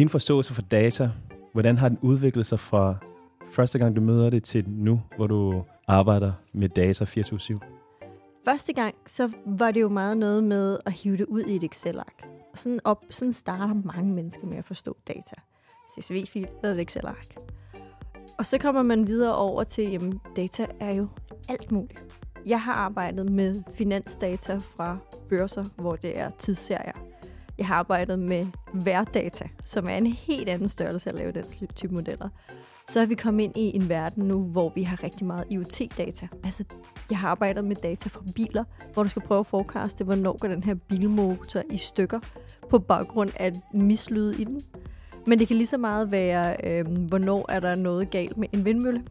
Din forståelse for data, hvordan har den udviklet sig fra første gang, du møder det, til nu, hvor du arbejder med data 24-7? Første gang, så var det jo meget noget med at hive det ud i et Excel-ark. Og sådan, op, sådan starter mange mennesker med at forstå data. CSV-fil eller et Excel-ark. Og så kommer man videre over til, jamen data er jo alt muligt. Jeg har arbejdet med finansdata fra børser, hvor det er tidsserier. Jeg har arbejdet med værdata, som er en helt anden størrelse at lave den type modeller. Så er vi kommet ind i en verden nu, hvor vi har rigtig meget IoT-data. Altså, jeg har arbejdet med data fra biler, hvor du skal prøve at forekaste, hvornår går den her bilmotor i stykker på baggrund af mislyde i den. Men det kan lige så meget være, øh, hvornår er der noget galt med en vindmølle.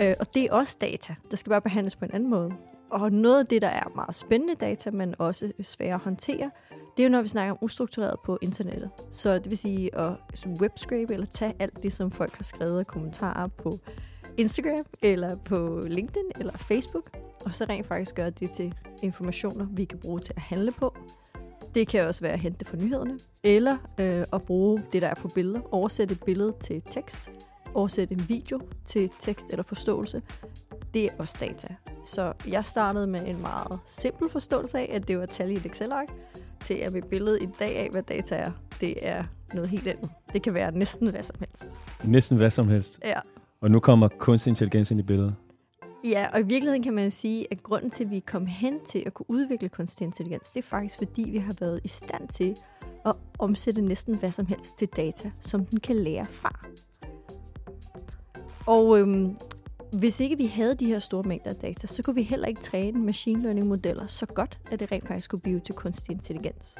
Øh, og det er også data. Der skal bare behandles på en anden måde. Og noget af det, der er meget spændende data, men også svære at håndtere, det er jo, når vi snakker om ustruktureret på internettet. Så det vil sige at webscrape eller tage alt det, som folk har skrevet og kommentarer på Instagram, eller på LinkedIn, eller Facebook, og så rent faktisk gøre det til informationer, vi kan bruge til at handle på. Det kan også være at hente for fra nyhederne, eller øh, at bruge det, der er på billeder, oversætte et billede til tekst, oversætte en video til tekst eller forståelse. Det er også data. Så jeg startede med en meget simpel forståelse af, at det var tal i et Excel-ark, til at mit billede i dag af, hvad data er, det er noget helt andet. Det kan være næsten hvad som helst. Næsten hvad som helst? Ja. Og nu kommer kunstig intelligens ind i billedet? Ja, og i virkeligheden kan man jo sige, at grunden til, at vi kom hen til at kunne udvikle kunstig intelligens, det er faktisk, fordi vi har været i stand til at omsætte næsten hvad som helst til data, som den kan lære fra. Og øhm, hvis ikke vi havde de her store mængder af data, så kunne vi heller ikke træne machine learning modeller så godt, at det rent faktisk kunne blive til kunstig intelligens.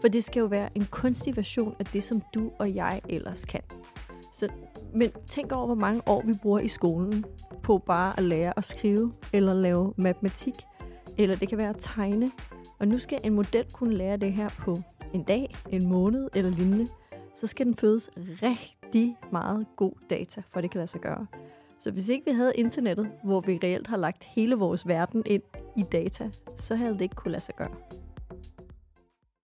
For det skal jo være en kunstig version af det, som du og jeg ellers kan. Så, men tænk over, hvor mange år vi bruger i skolen på bare at lære at skrive, eller lave matematik, eller det kan være at tegne. Og nu skal en model kunne lære det her på en dag, en måned eller lignende. Så skal den fødes rigtig meget god data, for det kan lade sig gøre. Så hvis ikke vi havde internettet, hvor vi reelt har lagt hele vores verden ind i data, så havde det ikke kunne lade sig gøre.